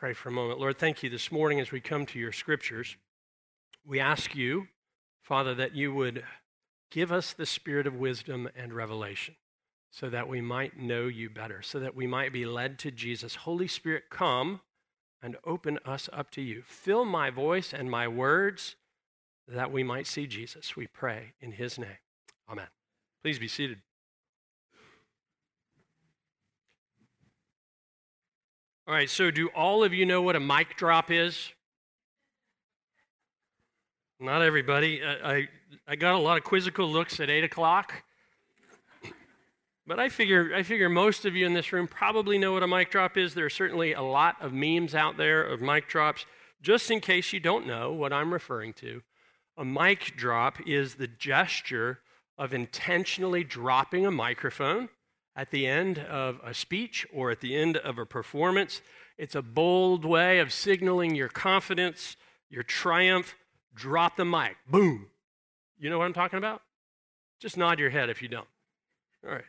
pray for a moment. Lord, thank you this morning as we come to your scriptures. We ask you, Father, that you would give us the spirit of wisdom and revelation so that we might know you better, so that we might be led to Jesus. Holy Spirit, come and open us up to you. Fill my voice and my words that we might see Jesus. We pray in his name. Amen. Please be seated. All right, so do all of you know what a mic drop is? Not everybody. I, I, I got a lot of quizzical looks at 8 o'clock. But I figure, I figure most of you in this room probably know what a mic drop is. There are certainly a lot of memes out there of mic drops. Just in case you don't know what I'm referring to, a mic drop is the gesture of intentionally dropping a microphone at the end of a speech or at the end of a performance. It's a bold way of signaling your confidence, your triumph. Drop the mic. Boom. You know what I'm talking about? Just nod your head if you don't. All right.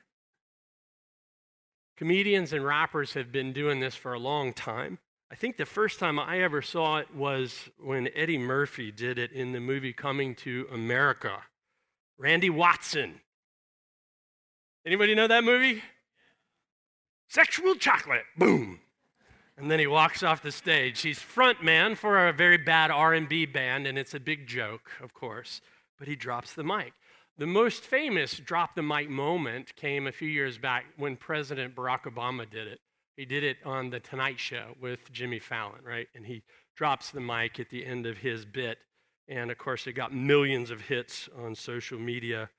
Comedians and rappers have been doing this for a long time. I think the first time I ever saw it was when Eddie Murphy did it in the movie Coming to America. Randy Watson Anybody know that movie? Sexual chocolate. Boom. And then he walks off the stage. He's front man for a very bad R&B band and it's a big joke, of course, but he drops the mic. The most famous drop the mic moment came a few years back when President Barack Obama did it. He did it on the Tonight Show with Jimmy Fallon, right? And he drops the mic at the end of his bit. And of course, it got millions of hits on social media.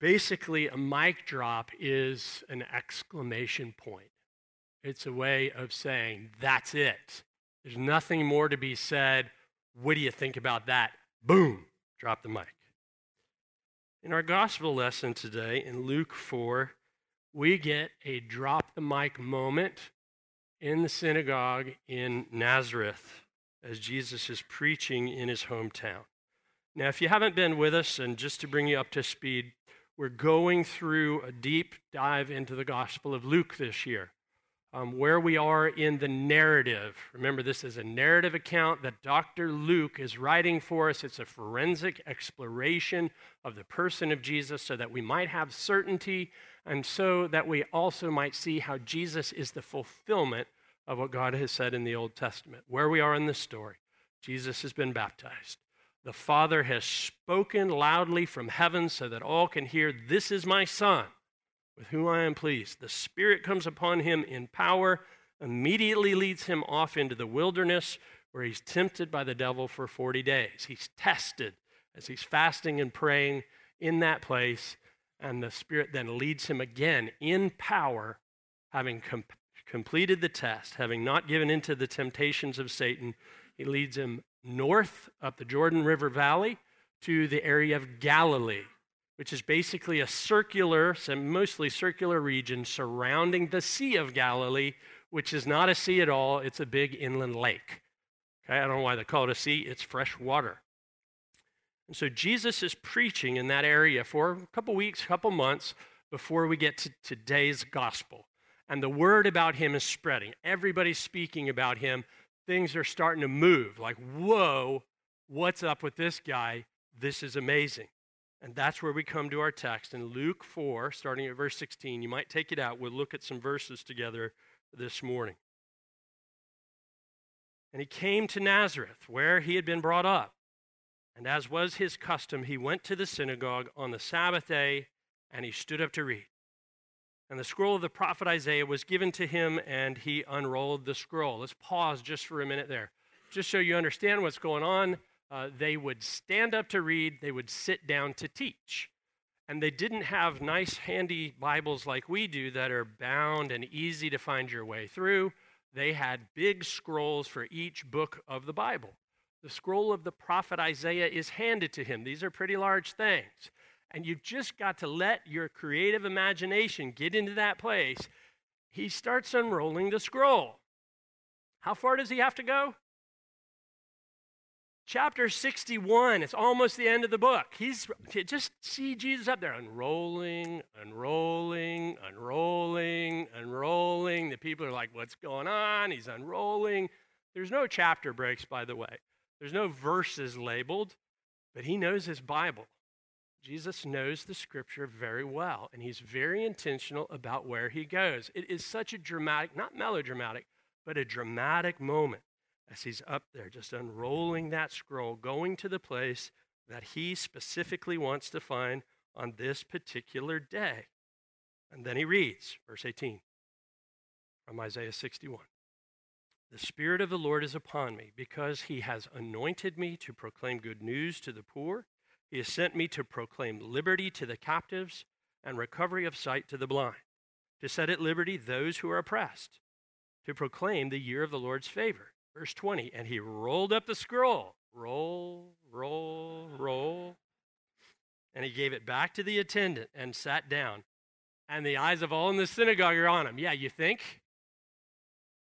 Basically, a mic drop is an exclamation point. It's a way of saying, that's it. There's nothing more to be said. What do you think about that? Boom, drop the mic. In our gospel lesson today in Luke 4, we get a drop the mic moment in the synagogue in Nazareth as Jesus is preaching in his hometown. Now, if you haven't been with us, and just to bring you up to speed, we're going through a deep dive into the Gospel of Luke this year, um, where we are in the narrative. Remember, this is a narrative account that Dr. Luke is writing for us. It's a forensic exploration of the person of Jesus so that we might have certainty and so that we also might see how Jesus is the fulfillment of what God has said in the Old Testament. Where we are in this story, Jesus has been baptized. The Father has spoken loudly from heaven so that all can hear, This is my Son, with whom I am pleased. The Spirit comes upon him in power, immediately leads him off into the wilderness, where he's tempted by the devil for 40 days. He's tested as he's fasting and praying in that place, and the Spirit then leads him again in power, having com- completed the test, having not given into the temptations of Satan. He leads him north up the Jordan River Valley to the area of Galilee, which is basically a circular, mostly circular region surrounding the Sea of Galilee, which is not a sea at all, it's a big inland lake. Okay, I don't know why they call it a sea, it's fresh water. And so Jesus is preaching in that area for a couple weeks, a couple months before we get to today's gospel. And the word about him is spreading. Everybody's speaking about him things are starting to move. Like, whoa, what's up with this guy? This is amazing. And that's where we come to our text in Luke 4, starting at verse 16. You might take it out. We'll look at some verses together this morning. And he came to Nazareth, where he had been brought up. And as was his custom, he went to the synagogue on the Sabbath day and he stood up to read. And the scroll of the prophet Isaiah was given to him, and he unrolled the scroll. Let's pause just for a minute there. Just so you understand what's going on, uh, they would stand up to read, they would sit down to teach. And they didn't have nice, handy Bibles like we do that are bound and easy to find your way through. They had big scrolls for each book of the Bible. The scroll of the prophet Isaiah is handed to him. These are pretty large things and you've just got to let your creative imagination get into that place, he starts unrolling the scroll. How far does he have to go? chapter 61, it's almost the end of the book. He's just see Jesus up there unrolling, unrolling, unrolling, unrolling. The people are like, What's going on? He's unrolling. There's no chapter breaks, by the way, there's no verses labeled, but he knows his Bible. Jesus knows the scripture very well, and he's very intentional about where he goes. It is such a dramatic, not melodramatic, but a dramatic moment as he's up there, just unrolling that scroll, going to the place that he specifically wants to find on this particular day. And then he reads, verse 18 from Isaiah 61. The Spirit of the Lord is upon me because he has anointed me to proclaim good news to the poor. He has sent me to proclaim liberty to the captives and recovery of sight to the blind, to set at liberty those who are oppressed, to proclaim the year of the Lord's favor. Verse 20, and he rolled up the scroll. Roll, roll, roll. And he gave it back to the attendant and sat down. And the eyes of all in the synagogue are on him. Yeah, you think?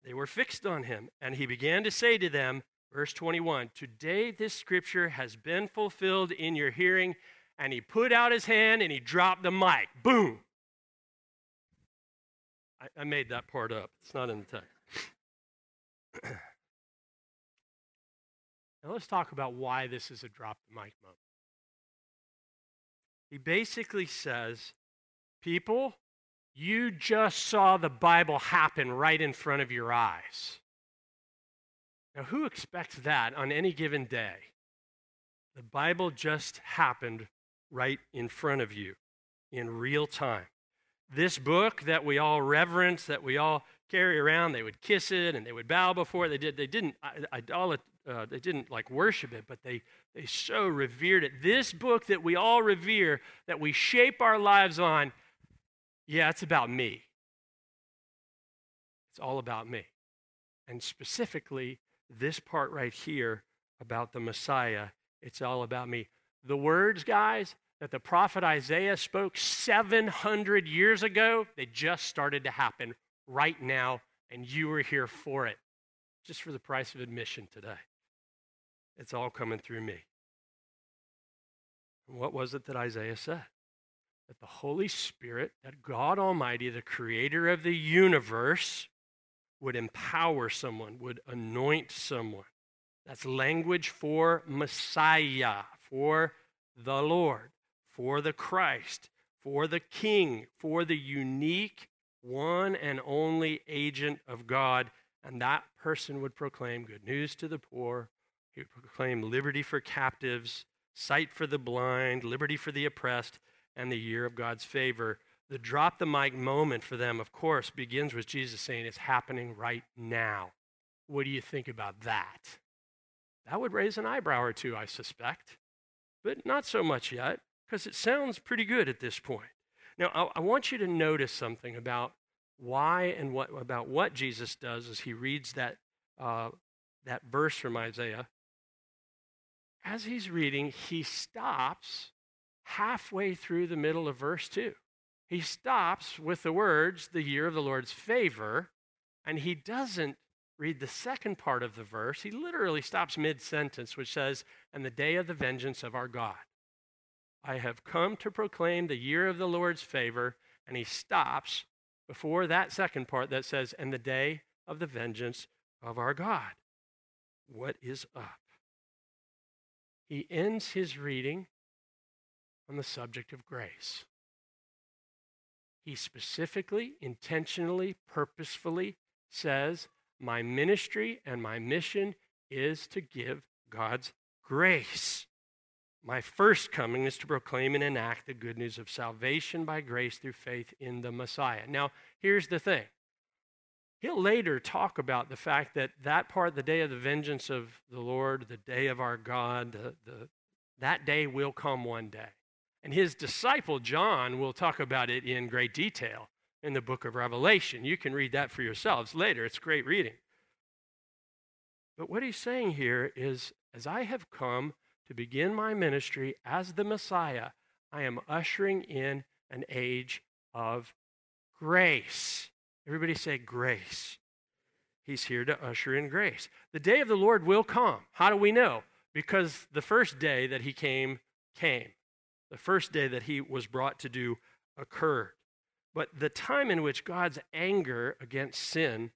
They were fixed on him. And he began to say to them, Verse 21 Today this scripture has been fulfilled in your hearing. And he put out his hand and he dropped the mic. Boom. I, I made that part up. It's not in the text. now let's talk about why this is a drop the mic moment. He basically says, People, you just saw the Bible happen right in front of your eyes. Now, who expects that on any given day? The Bible just happened right in front of you in real time. This book that we all reverence, that we all carry around, they would kiss it and they would bow before it. They did. They didn't idol uh, they didn't like worship it, but they they so revered it. This book that we all revere, that we shape our lives on, yeah, it's about me. It's all about me. And specifically, this part right here about the Messiah, it's all about me. The words, guys, that the prophet Isaiah spoke 700 years ago, they just started to happen right now, and you are here for it, just for the price of admission today. It's all coming through me. What was it that Isaiah said? That the Holy Spirit, that God Almighty, the creator of the universe, would empower someone, would anoint someone. That's language for Messiah, for the Lord, for the Christ, for the King, for the unique one and only agent of God. And that person would proclaim good news to the poor. He would proclaim liberty for captives, sight for the blind, liberty for the oppressed, and the year of God's favor the drop the mic moment for them, of course, begins with Jesus saying, It's happening right now. What do you think about that? That would raise an eyebrow or two, I suspect, but not so much yet, because it sounds pretty good at this point. Now, I, I, want you to notice something about why and what about what Jesus does as he reads that, uh, that verse from Isaiah. As he's reading, he stops halfway through the middle of verse 2 he stops with the words, the year of the Lord's favor, and he doesn't read the second part of the verse. He literally stops mid sentence, which says, And the day of the vengeance of our God. I have come to proclaim the year of the Lord's favor. And he stops before that second part that says, And the day of the vengeance of our God. What is up? He ends his reading on the subject of grace. He specifically, intentionally, purposefully says, My ministry and my mission is to give God's grace. My first coming is to proclaim and enact the good news of salvation by grace through faith in the Messiah. Now, here's the thing. He'll later talk about the fact that that part, the day of the vengeance of the Lord, the day of our God, the, the, that day will come one day. And his disciple John will talk about it in great detail in the book of Revelation. You can read that for yourselves later. It's great reading. But what he's saying here is as I have come to begin my ministry as the Messiah, I am ushering in an age of grace. Everybody say grace. He's here to usher in grace. The day of the Lord will come. How do we know? because the first day that he came, came. The first day that he was brought to do occurred. But the time in which God's anger against sin,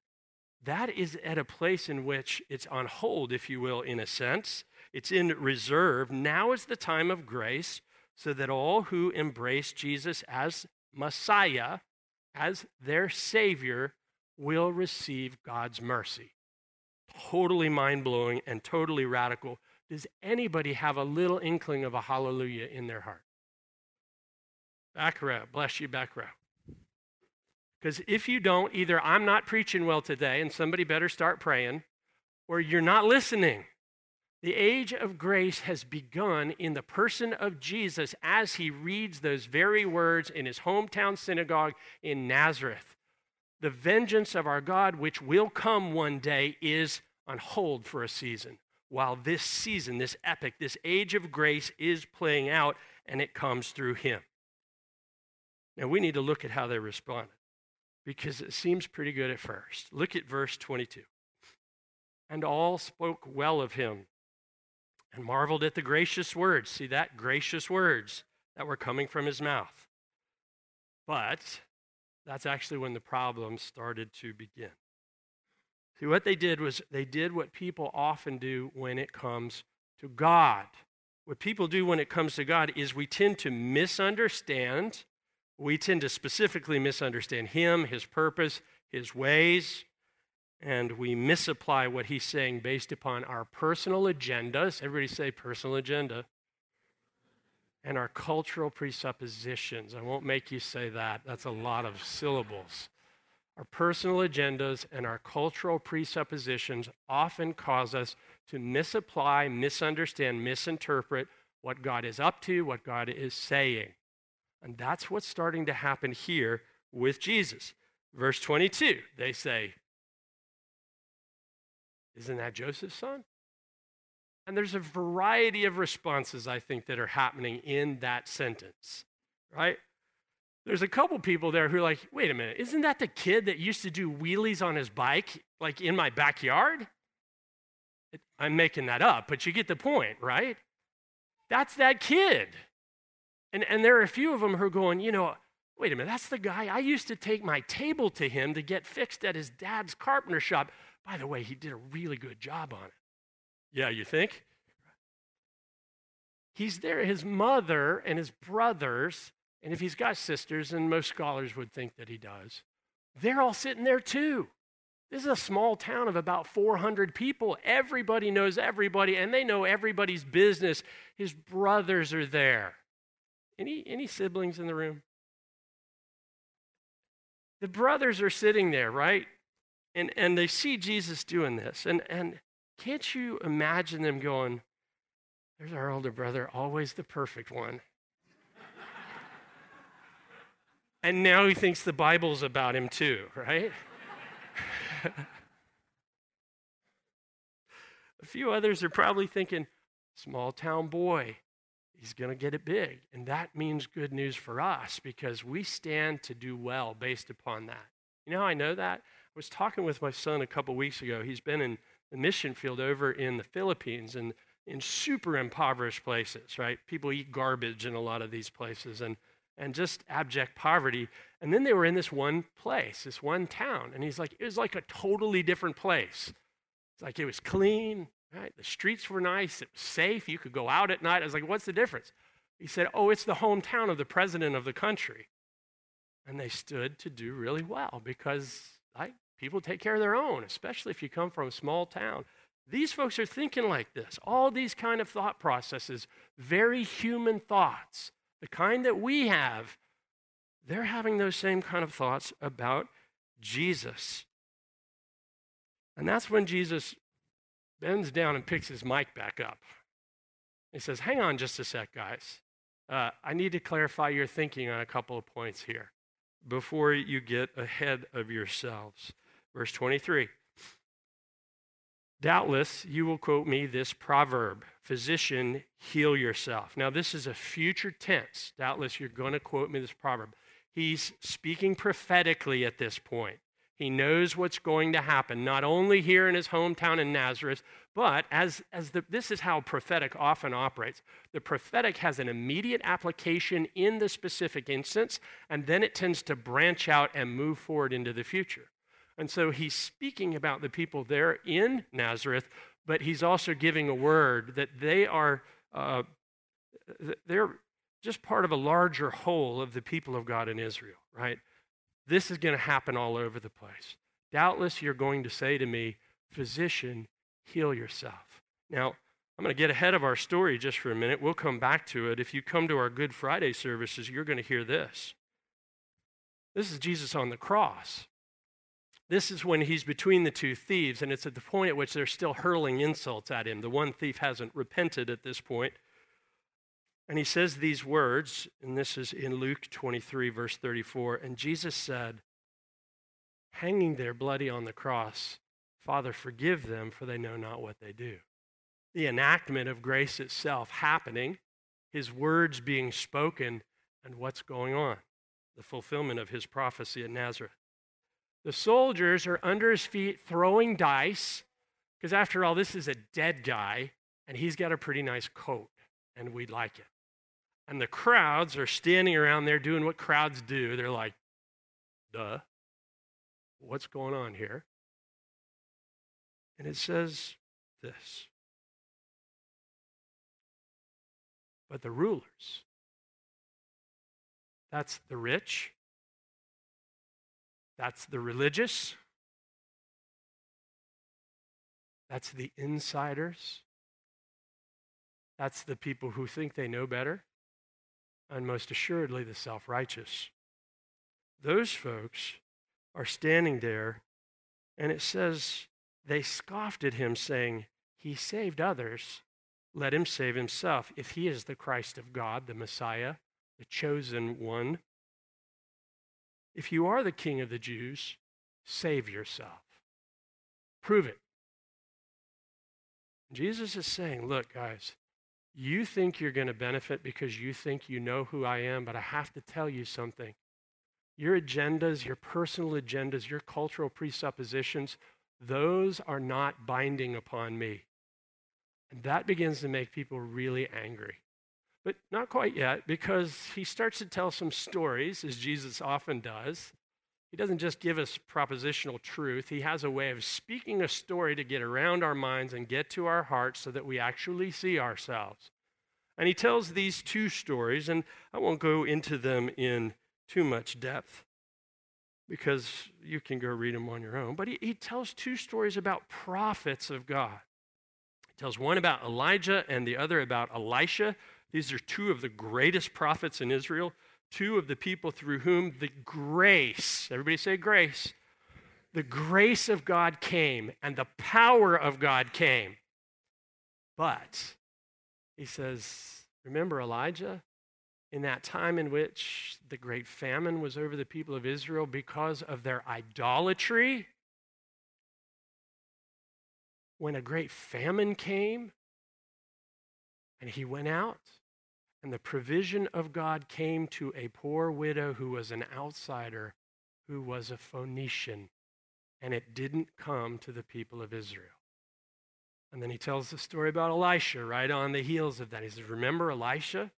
that is at a place in which it's on hold, if you will, in a sense. It's in reserve. Now is the time of grace so that all who embrace Jesus as Messiah, as their Savior, will receive God's mercy. Totally mind blowing and totally radical. Does anybody have a little inkling of a hallelujah in their heart? Back row. Bless you, back row. Because if you don't, either I'm not preaching well today and somebody better start praying, or you're not listening. The age of grace has begun in the person of Jesus as he reads those very words in his hometown synagogue in Nazareth. The vengeance of our God, which will come one day, is on hold for a season. While this season, this epic, this age of grace is playing out, and it comes through him. Now we need to look at how they responded because it seems pretty good at first. Look at verse 22. And all spoke well of him and marveled at the gracious words. See that? Gracious words that were coming from his mouth. But that's actually when the problems started to begin. See, what they did was they did what people often do when it comes to God. What people do when it comes to God is we tend to misunderstand. We tend to specifically misunderstand Him, His purpose, His ways and we misapply what he's saying based upon our personal agendas. Everybody say personal agenda. And our cultural presuppositions. I won't make you say that, that's a lot of syllables. Our personal agendas and our cultural presuppositions often cause us to misapply, misunderstand, misinterpret what God is up to, what God is saying. And that's what's starting to happen here with Jesus. Verse 22, they say, isn't that Joseph's son? And there's a variety of responses, I think, that are happening in that sentence, right? There's a couple people there who are like, wait a minute, isn't that the kid that used to do wheelies on his bike, like in my backyard? I'm making that up, but you get the point, right? That's that kid. And, and there are a few of them who are going, you know, wait a minute, that's the guy. I used to take my table to him to get fixed at his dad's carpenter shop. By the way, he did a really good job on it. Yeah, you think? He's there, his mother and his brothers, and if he's got sisters, and most scholars would think that he does, they're all sitting there too. This is a small town of about 400 people. Everybody knows everybody, and they know everybody's business. His brothers are there. Any, any siblings in the room? The brothers are sitting there, right? And, and they see Jesus doing this. And, and can't you imagine them going, There's our older brother, always the perfect one. And now he thinks the Bible's about him too, right? A few others are probably thinking, small town boy, he's going to get it big. And that means good news for us because we stand to do well based upon that. You know how I know that? I was talking with my son a couple weeks ago. He's been in the mission field over in the Philippines and in super impoverished places, right? People eat garbage in a lot of these places and, and just abject poverty. And then they were in this one place, this one town. And he's like, it was like a totally different place. It's like it was clean, right? The streets were nice, it was safe. You could go out at night. I was like, what's the difference? He said, oh, it's the hometown of the president of the country. And they stood to do really well because like, people take care of their own, especially if you come from a small town. These folks are thinking like this. All these kind of thought processes, very human thoughts, the kind that we have, they're having those same kind of thoughts about Jesus. And that's when Jesus bends down and picks his mic back up. He says, Hang on just a sec, guys. Uh, I need to clarify your thinking on a couple of points here before you get ahead of yourselves. Verse 23 Doubtless you will quote me this proverb Physician, heal yourself. Now, this is a future tense. Doubtless you're going to quote me this proverb. He's speaking prophetically at this point. He knows what's going to happen, not only here in his hometown in Nazareth, but as, as the, this is how prophetic often operates. The prophetic has an immediate application in the specific instance, and then it tends to branch out and move forward into the future. And so he's speaking about the people there in Nazareth, but he's also giving a word that they are uh, they're just part of a larger whole of the people of God in Israel, right? This is going to happen all over the place. Doubtless, you're going to say to me, Physician, heal yourself. Now, I'm going to get ahead of our story just for a minute. We'll come back to it. If you come to our Good Friday services, you're going to hear this. This is Jesus on the cross. This is when he's between the two thieves, and it's at the point at which they're still hurling insults at him. The one thief hasn't repented at this point. And he says these words, and this is in Luke 23, verse 34. And Jesus said, hanging there bloody on the cross, Father, forgive them, for they know not what they do. The enactment of grace itself happening, his words being spoken, and what's going on, the fulfillment of his prophecy at Nazareth. The soldiers are under his feet throwing dice, because after all, this is a dead guy, and he's got a pretty nice coat, and we'd like it. And the crowds are standing around there doing what crowds do. They're like, duh, what's going on here? And it says this But the rulers, that's the rich, that's the religious, that's the insiders, that's the people who think they know better and most assuredly the self righteous. Those folks are standing there, and it says they scoffed at him, saying, He saved others, let him save himself. If he is the Christ of God, the Messiah, the chosen one, if you are the king of the Jews, save yourself. Prove it. Jesus is saying, Look, guys, you think you're going to benefit because you think you know who I am, but I have to tell you something. Your agendas, your personal agendas, your cultural presuppositions, those are not binding upon me. And that begins to make people really angry. But not quite yet, because he starts to tell some stories, as Jesus often does. He doesn't just give us propositional truth, he has a way of speaking a story to get around our minds and get to our hearts so that we actually see ourselves. And he tells these two stories, and I won't go into them in too much depth because you can go read them on your own. But he, he tells two stories about prophets of God. He tells one about Elijah and the other about Elisha. These are two of the greatest prophets in Israel two of the people through whom the grace, everybody say grace, the grace of God came and the power of God came. But he says, remember Elijah? In that time in which the great famine was over the people of Israel because of their idolatry, when a great famine came and he went out and the provision of God came to a poor widow who was an outsider, who was a Phoenician, and it didn't come to the people of Israel. And then he tells the story about Elisha right on the heels of that. He says, Remember Elisha?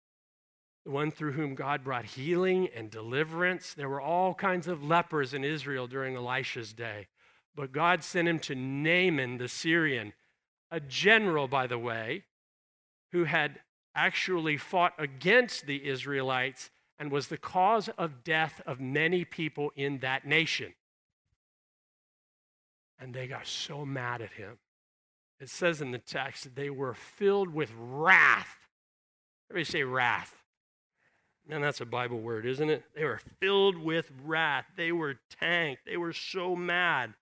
The one through whom God brought healing and deliverance. There were all kinds of lepers in Israel during Elisha's day. But God sent him to Naaman the Syrian, a general, by the way, who had actually fought against the Israelites and was the cause of death of many people in that nation. And they got so mad at him. It says in the text that they were filled with wrath. Everybody say wrath. Man, that's a Bible word, isn't it? They were filled with wrath. They were tanked. They were so mad.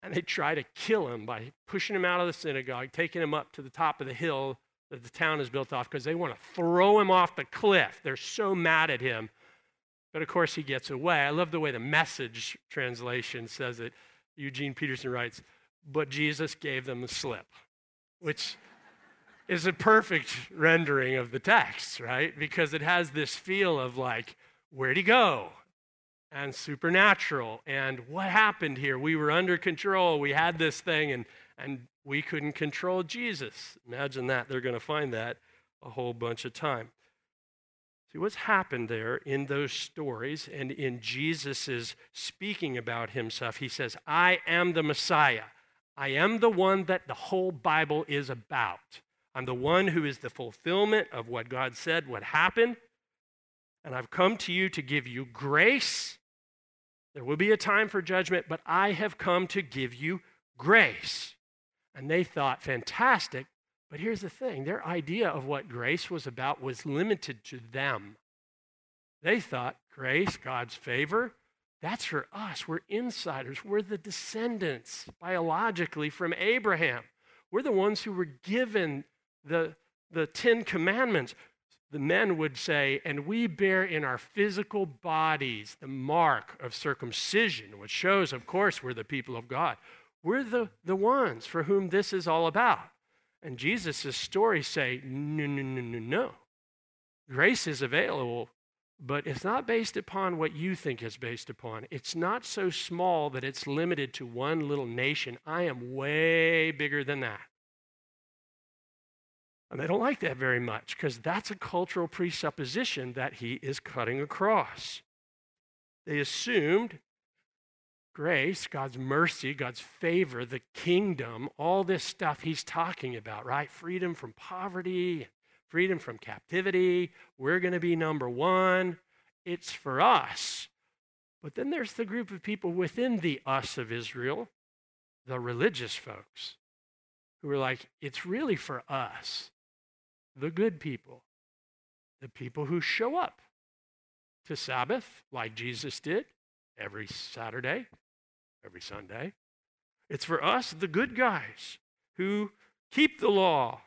And they tried to kill him by pushing him out of the synagogue, taking him up to the top of the hill that the town is built off because they want to throw him off the cliff. They're so mad at him. But of course, he gets away. I love the way the message translation says it. Eugene Peterson writes, But Jesus gave them the slip, which is a perfect rendering of the text, right? Because it has this feel of like, where'd he go? and supernatural. And what happened here? We were under control. We had this thing, and, and we couldn't control Jesus. Imagine that. They're going to find that a whole bunch of time. See, what's happened there in those stories and in Jesus' speaking about himself, he says, I am the Messiah. I am the one that the whole Bible is about. I'm the one who is the fulfillment of what God said would happen. And I've come to you to give you grace. There will be a time for judgment, but I have come to give you grace. And they thought, fantastic. But here's the thing their idea of what grace was about was limited to them. They thought grace, God's favor, that's for us. We're insiders. We're the descendants biologically from Abraham. We're the ones who were given the, the Ten Commandments. The men would say, and we bear in our physical bodies the mark of circumcision, which shows, of course, we're the people of God. We're the, the ones for whom this is all about. And Jesus' stories say, no, no, no, no, no. Grace is available, but it's not based upon what you think it's based upon. It's not so small that it's limited to one little nation. I am way bigger than that. And they don't like that very much because that's a cultural presupposition that he is cutting across. They assumed grace, God's mercy, God's favor, the kingdom, all this stuff he's talking about, right? Freedom from poverty, freedom from captivity. We're going to be number one. It's for us. But then there's the group of people within the us of Israel, the religious folks, who are like, it's really for us, the good people, the people who show up to Sabbath like Jesus did every Saturday, every Sunday. It's for us, the good guys, who keep the law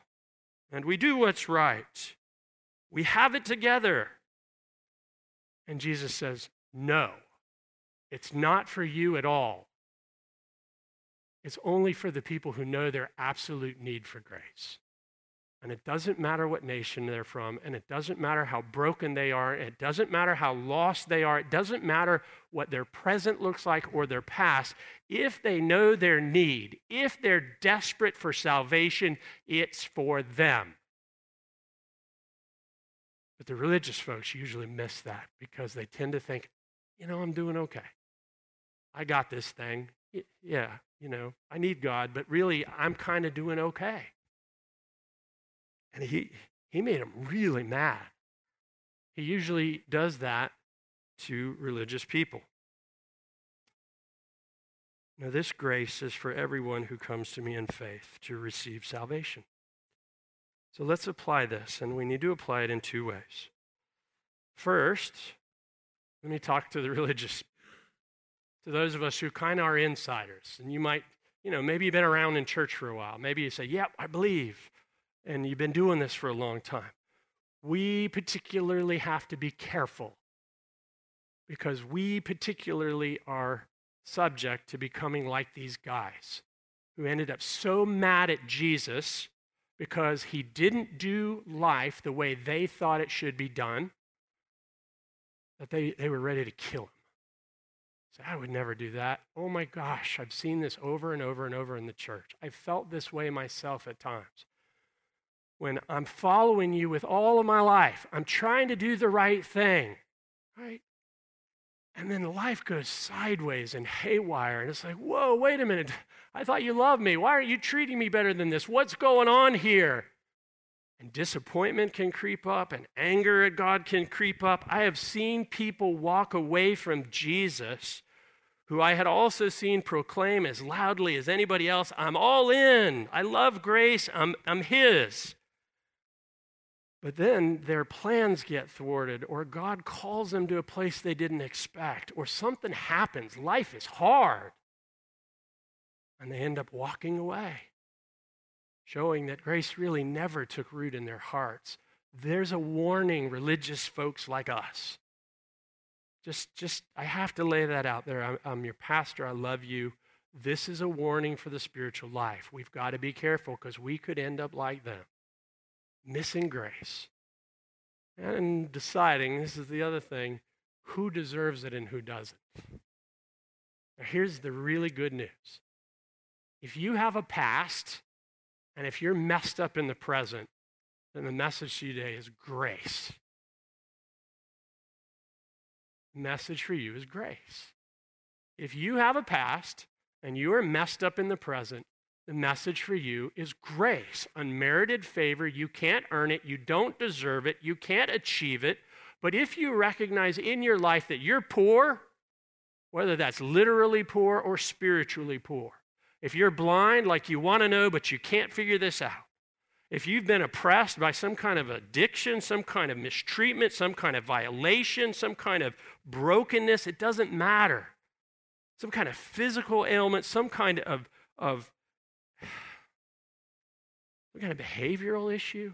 and we do what's right. We have it together. And Jesus says, No, it's not for you at all. It's only for the people who know their absolute need for grace. And it doesn't matter what nation they're from, and it doesn't matter how broken they are, it doesn't matter how lost they are, it doesn't matter what their present looks like or their past. If they know their need, if they're desperate for salvation, it's for them. But the religious folks usually miss that because they tend to think, you know, I'm doing okay. I got this thing. Yeah, you know, I need God, but really, I'm kind of doing okay. And he, he made him really mad. He usually does that to religious people. Now, this grace is for everyone who comes to me in faith to receive salvation. So let's apply this, and we need to apply it in two ways. First, let me talk to the religious, to those of us who kind of are insiders. And you might, you know, maybe you've been around in church for a while. Maybe you say, Yep, I believe and you've been doing this for a long time, we particularly have to be careful because we particularly are subject to becoming like these guys who ended up so mad at Jesus because he didn't do life the way they thought it should be done that they, they were ready to kill him. I would never do that. Oh my gosh, I've seen this over and over and over in the church. I've felt this way myself at times when I'm following you with all of my life. I'm trying to do the right thing, right? And then life goes sideways and haywire. And it's like, whoa, wait a minute. I thought you loved me. Why aren't you treating me better than this? What's going on here? And disappointment can creep up, and anger at God can creep up. I have seen people walk away from Jesus who I had also seen proclaim as loudly as anybody else, I'm all in. I love grace. I'm, I'm His. But then their plans get thwarted, or God calls them to a place they didn't expect, or something happens. Life is hard. And they end up walking away, showing that grace really never took root in their hearts. There's a warning, religious folks like us. Just, just, I have to lay that out there. I'm, I'm your pastor. I love you. This is a warning for the spiritual life. We've got to be careful because we could end up like them missing grace and deciding this is the other thing who deserves it and who doesn't. Now, here's the really good news if you have a past and if you're messed up in the present, then the message today is grace. Message for you is grace. If you have a past and you are messed up in the present, the message for you is grace, unmerited favor. You can't earn it, you don't deserve it, you can't achieve it. But if you recognize in your life that you're poor, whether that's literally poor or spiritually poor, if you're blind, like you want to know, but you can't figure this out, if you've been oppressed by some kind of addiction, some kind of mistreatment, some kind of violation, some kind of brokenness, it doesn't matter. Some kind of physical ailment, some kind of, of some kind of behavioral issue.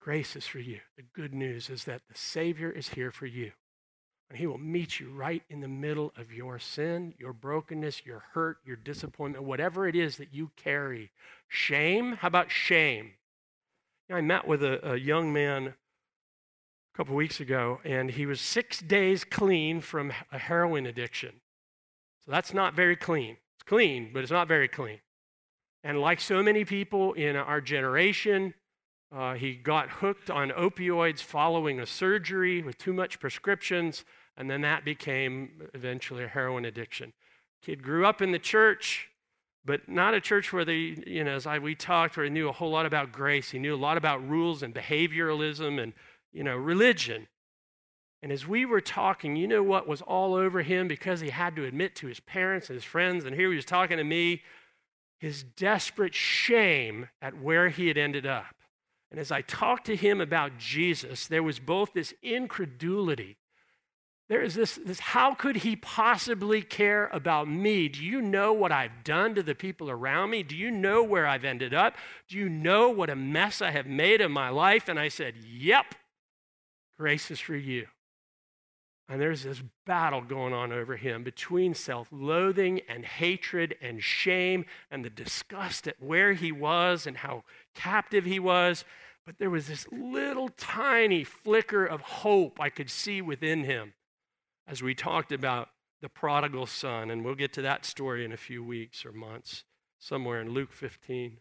Grace is for you. The good news is that the Savior is here for you. And he will meet you right in the middle of your sin, your brokenness, your hurt, your disappointment, whatever it is that you carry. Shame? How about shame? You know, I met with a, a young man a couple weeks ago, and he was six days clean from a heroin addiction. So that's not very clean. It's clean, but it's not very clean. And like so many people in our generation, uh, he got hooked on opioids following a surgery with too much prescriptions and then that became eventually a heroin addiction. Kid grew up in the church, but not a church where they, you know, as I, we talked, where he knew a whole lot about grace. He knew a lot about rules and behavioralism and, you know, religion. And as we were talking, you know what was all over him because he had to admit to his parents and his friends, and here he was talking to me, his desperate shame at where he had ended up. And as I talked to him about Jesus, there was both this incredulity there is this, this how could he possibly care about me? Do you know what I've done to the people around me? Do you know where I've ended up? Do you know what a mess I have made of my life? And I said, Yep, grace is for you. And there's this battle going on over him between self loathing and hatred and shame and the disgust at where he was and how captive he was. But there was this little tiny flicker of hope I could see within him as we talked about the prodigal son, and we'll get to that story in a few weeks or months, somewhere in Luke 15.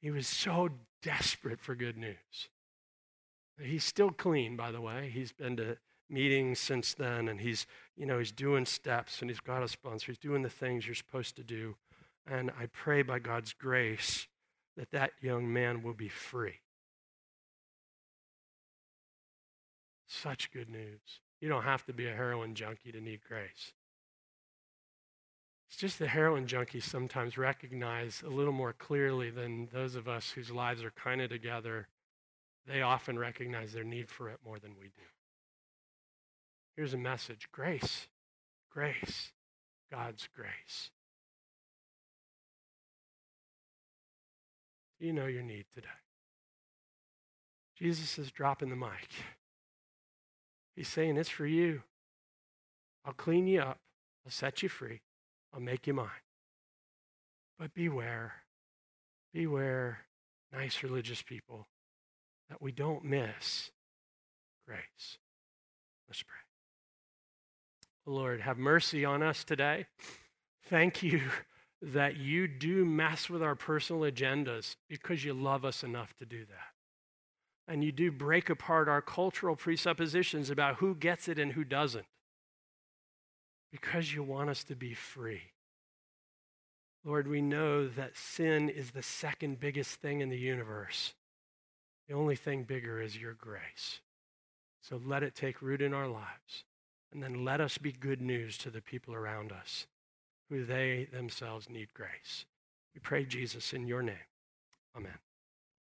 He was so desperate for good news. He's still clean, by the way. He's been to meetings since then, and he's, you know, he's doing steps, and he's got a sponsor. He's doing the things you're supposed to do. And I pray by God's grace that that young man will be free. Such good news. You don't have to be a heroin junkie to need grace. It's just the heroin junkies sometimes recognize a little more clearly than those of us whose lives are kind of together. They often recognize their need for it more than we do. Here's a message grace, grace, God's grace. You know your need today? Jesus is dropping the mic. He's saying, It's for you. I'll clean you up. I'll set you free. I'll make you mine. But beware, beware, nice religious people, that we don't miss grace. Let's pray. Lord, have mercy on us today. Thank you that you do mess with our personal agendas because you love us enough to do that and you do break apart our cultural presuppositions about who gets it and who doesn't. Because you want us to be free. Lord, we know that sin is the second biggest thing in the universe. The only thing bigger is your grace. So let it take root in our lives. And then let us be good news to the people around us who they themselves need grace. We pray, Jesus, in your name. Amen.